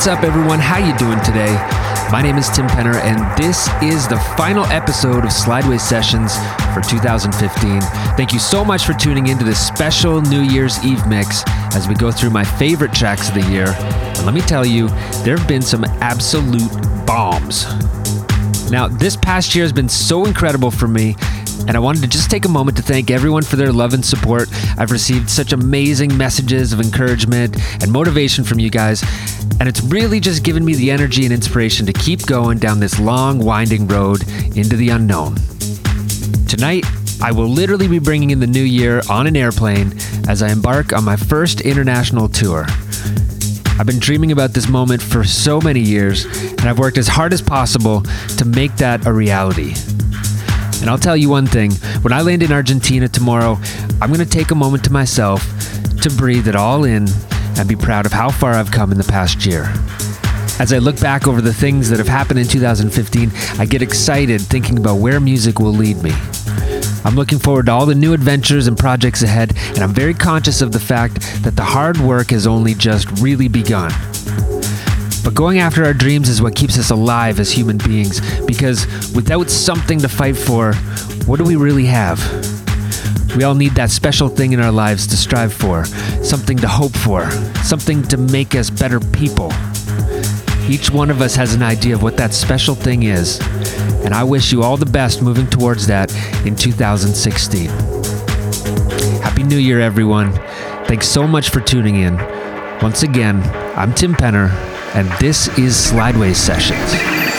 What's up, everyone? How you doing today? My name is Tim Penner, and this is the final episode of Slideway Sessions for 2015. Thank you so much for tuning into this special New Year's Eve mix as we go through my favorite tracks of the year. And let me tell you, there have been some absolute bombs. Now, this past year has been so incredible for me, and I wanted to just take a moment to thank everyone for their love and support. I've received such amazing messages of encouragement and motivation from you guys, and it's really just given me the energy and inspiration to keep going down this long, winding road into the unknown. Tonight, I will literally be bringing in the new year on an airplane as I embark on my first international tour. I've been dreaming about this moment for so many years, and I've worked as hard as possible to make that a reality. And I'll tell you one thing when I land in Argentina tomorrow, I'm to take a moment to myself to breathe it all in and be proud of how far I've come in the past year. As I look back over the things that have happened in 2015, I get excited thinking about where music will lead me. I'm looking forward to all the new adventures and projects ahead, and I'm very conscious of the fact that the hard work has only just really begun. But going after our dreams is what keeps us alive as human beings, because without something to fight for, what do we really have? We all need that special thing in our lives to strive for, something to hope for, something to make us better people. Each one of us has an idea of what that special thing is, and I wish you all the best moving towards that in 2016. Happy New Year, everyone. Thanks so much for tuning in. Once again, I'm Tim Penner, and this is Slideways Sessions.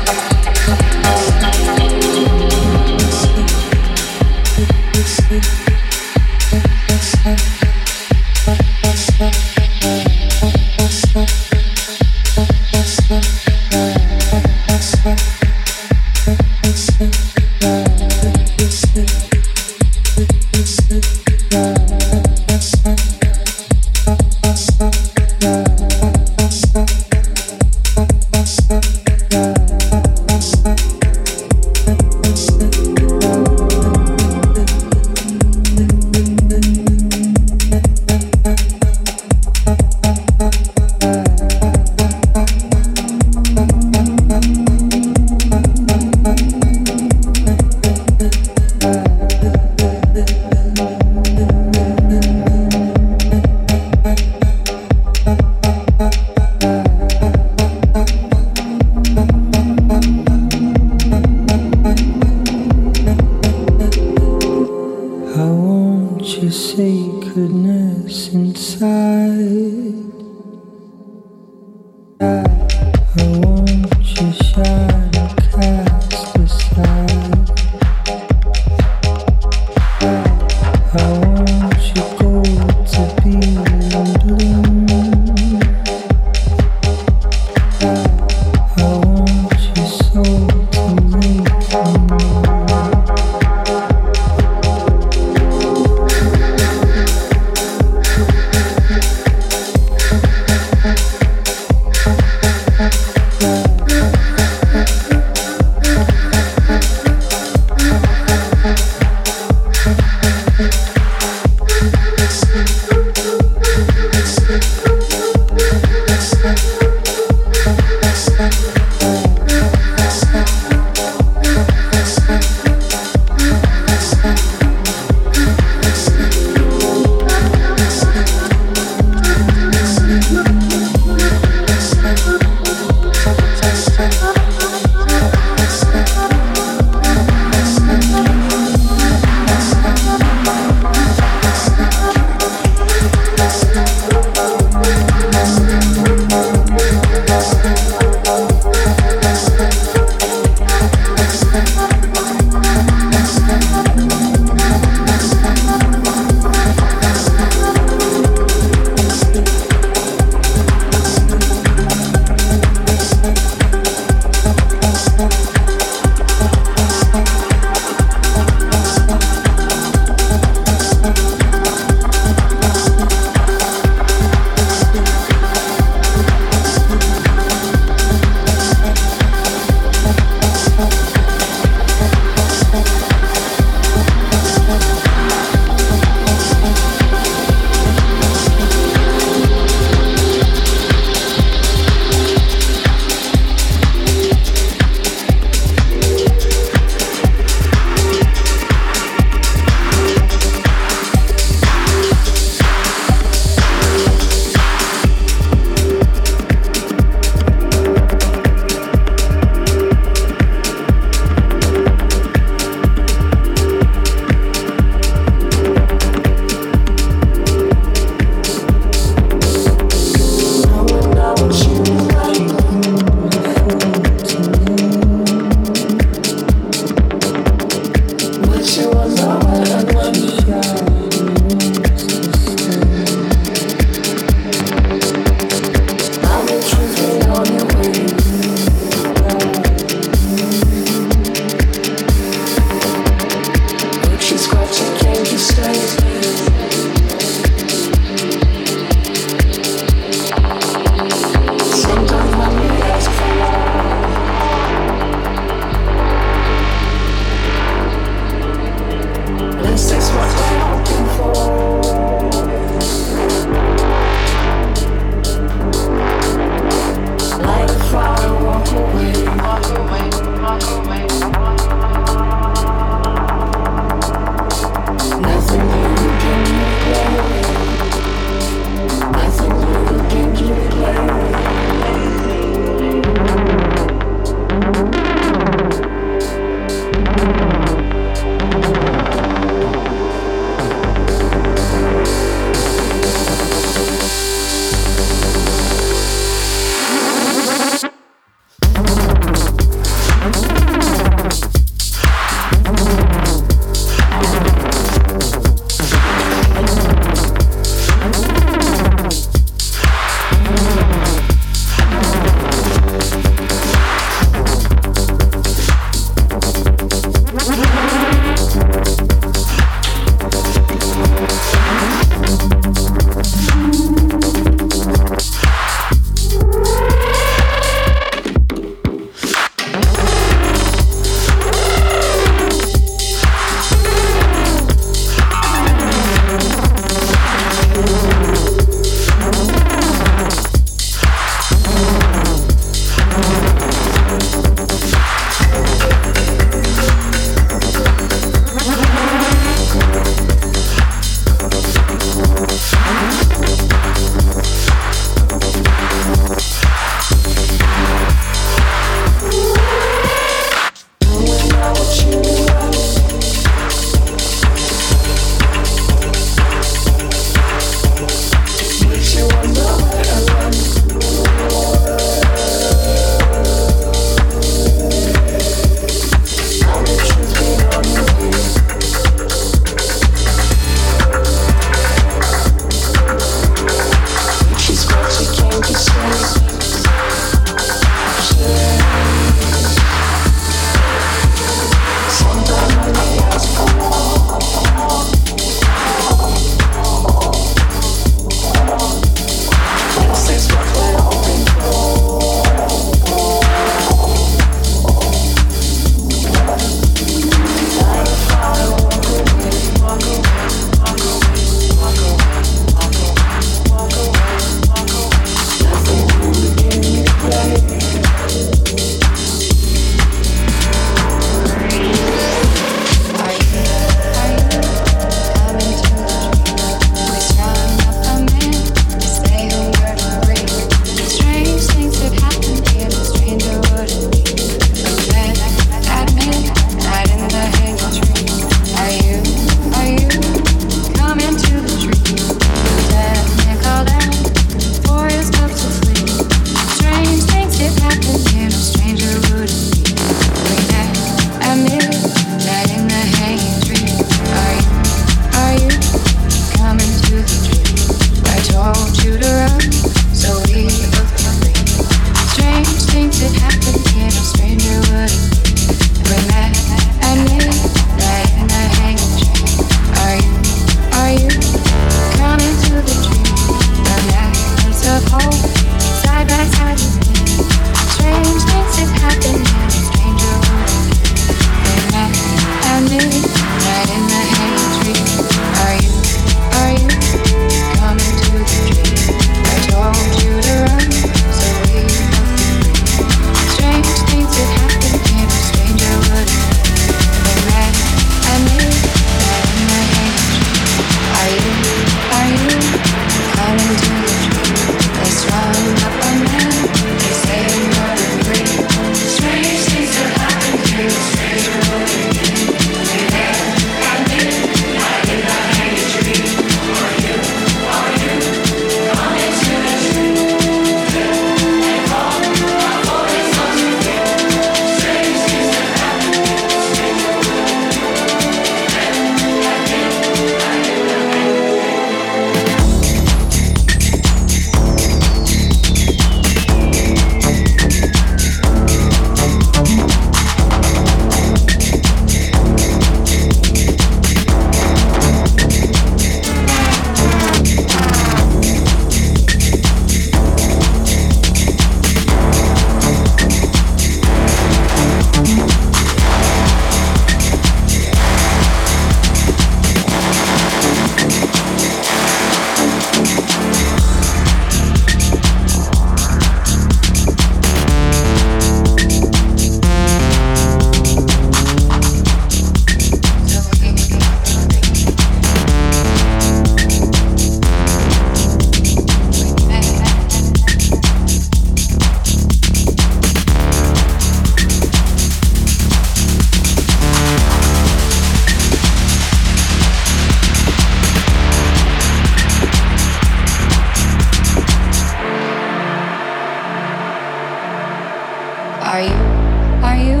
Are you, are you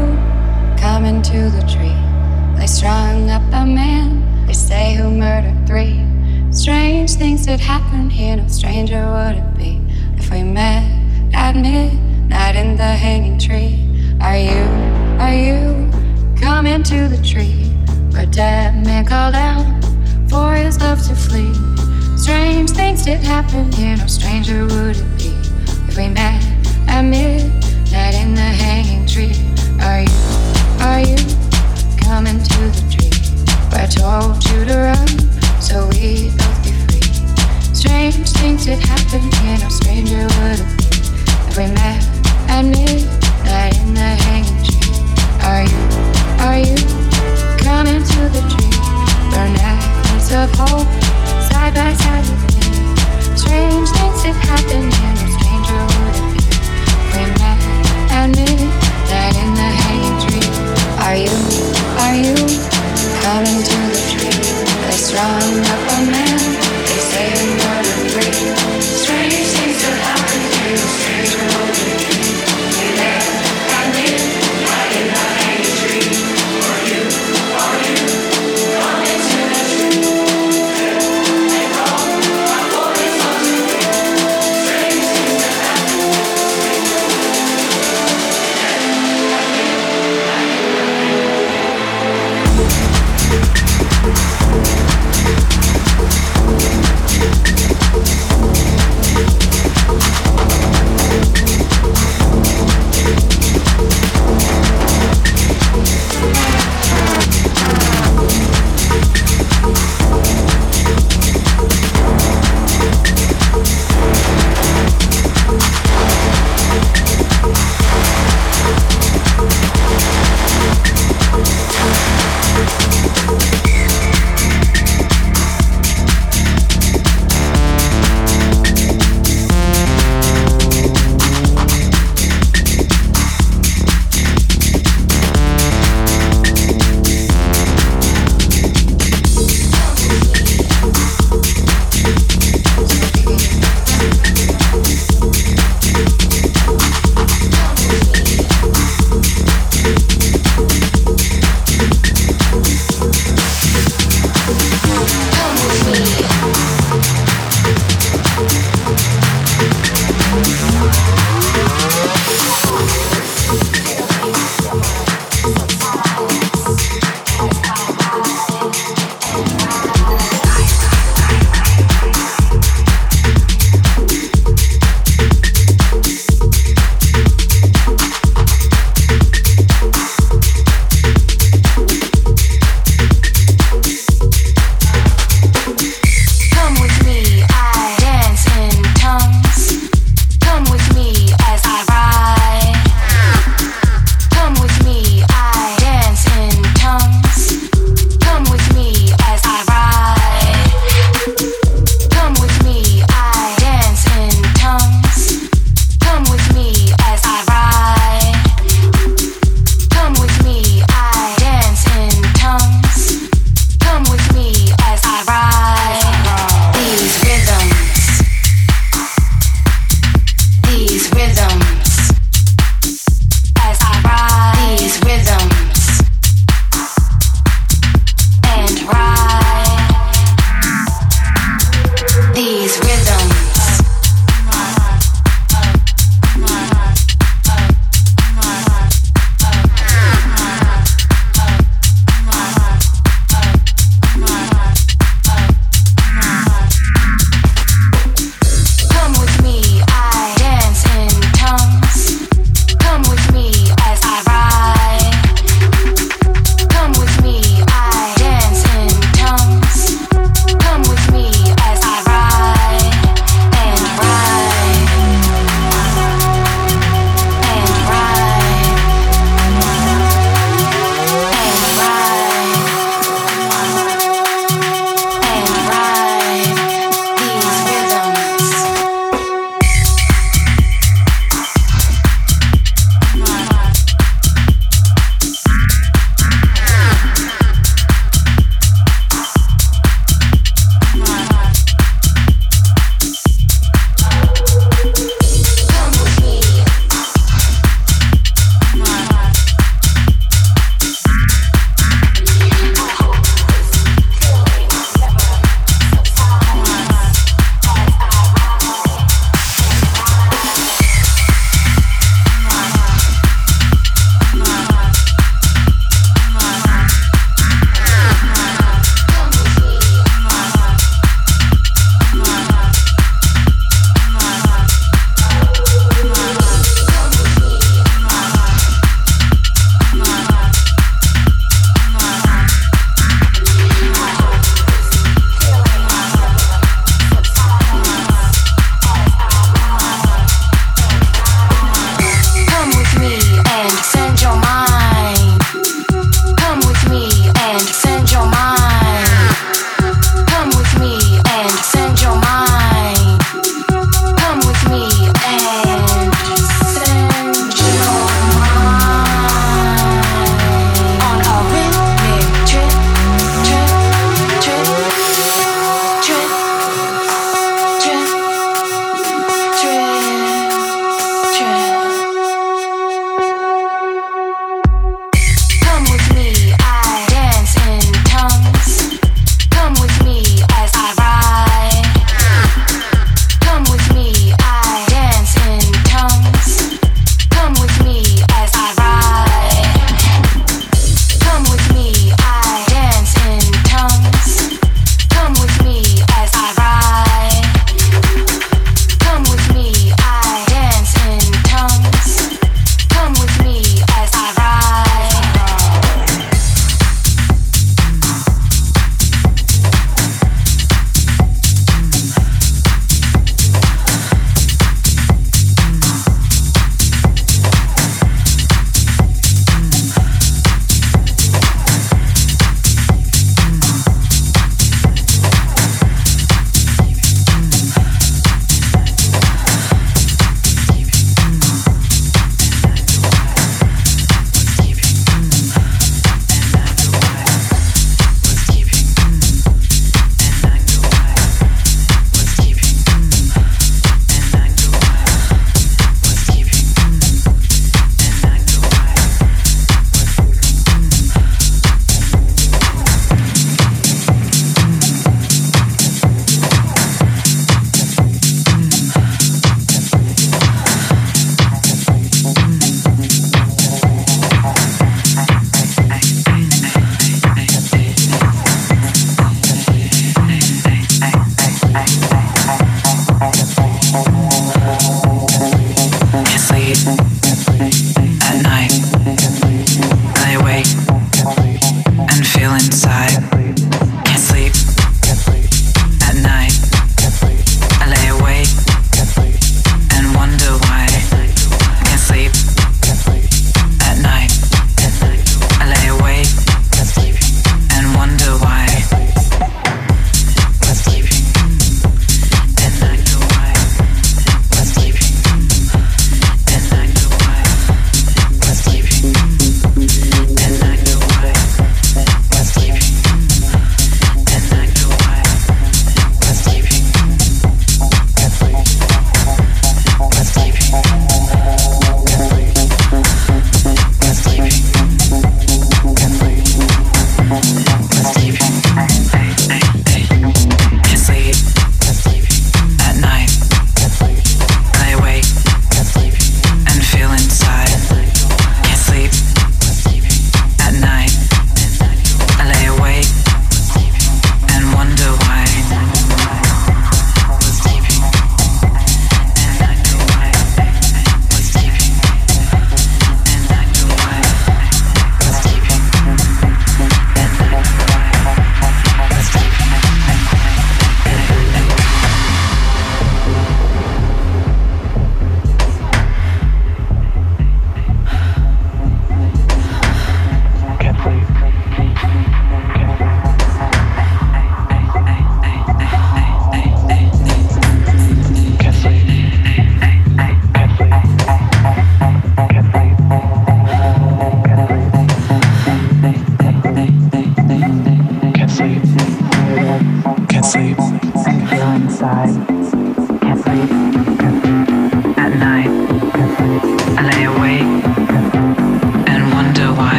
coming to the tree? They strung up a man, they say, who murdered three. Strange things did happen here, no stranger would it be if we met at midnight in the hanging tree. Are you, are you coming to the tree where dead man called out for his love to flee? Strange things did happen here, no stranger would it be if we met at midnight. Dead in the hanging tree. Are you, are you coming to the tree? We're told you to run, so we both be free. Strange things did happen here, no stranger would have been. If we met at midnight in the hanging tree. Are you, are you coming to the tree? Burn necklace of hope, side by side with me. Strange things did happen here, no stranger would found in the hanging tree. Are you, are you coming to the tree? They up a man, they say in order three. Strange things that happen to strange golden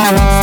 Bye.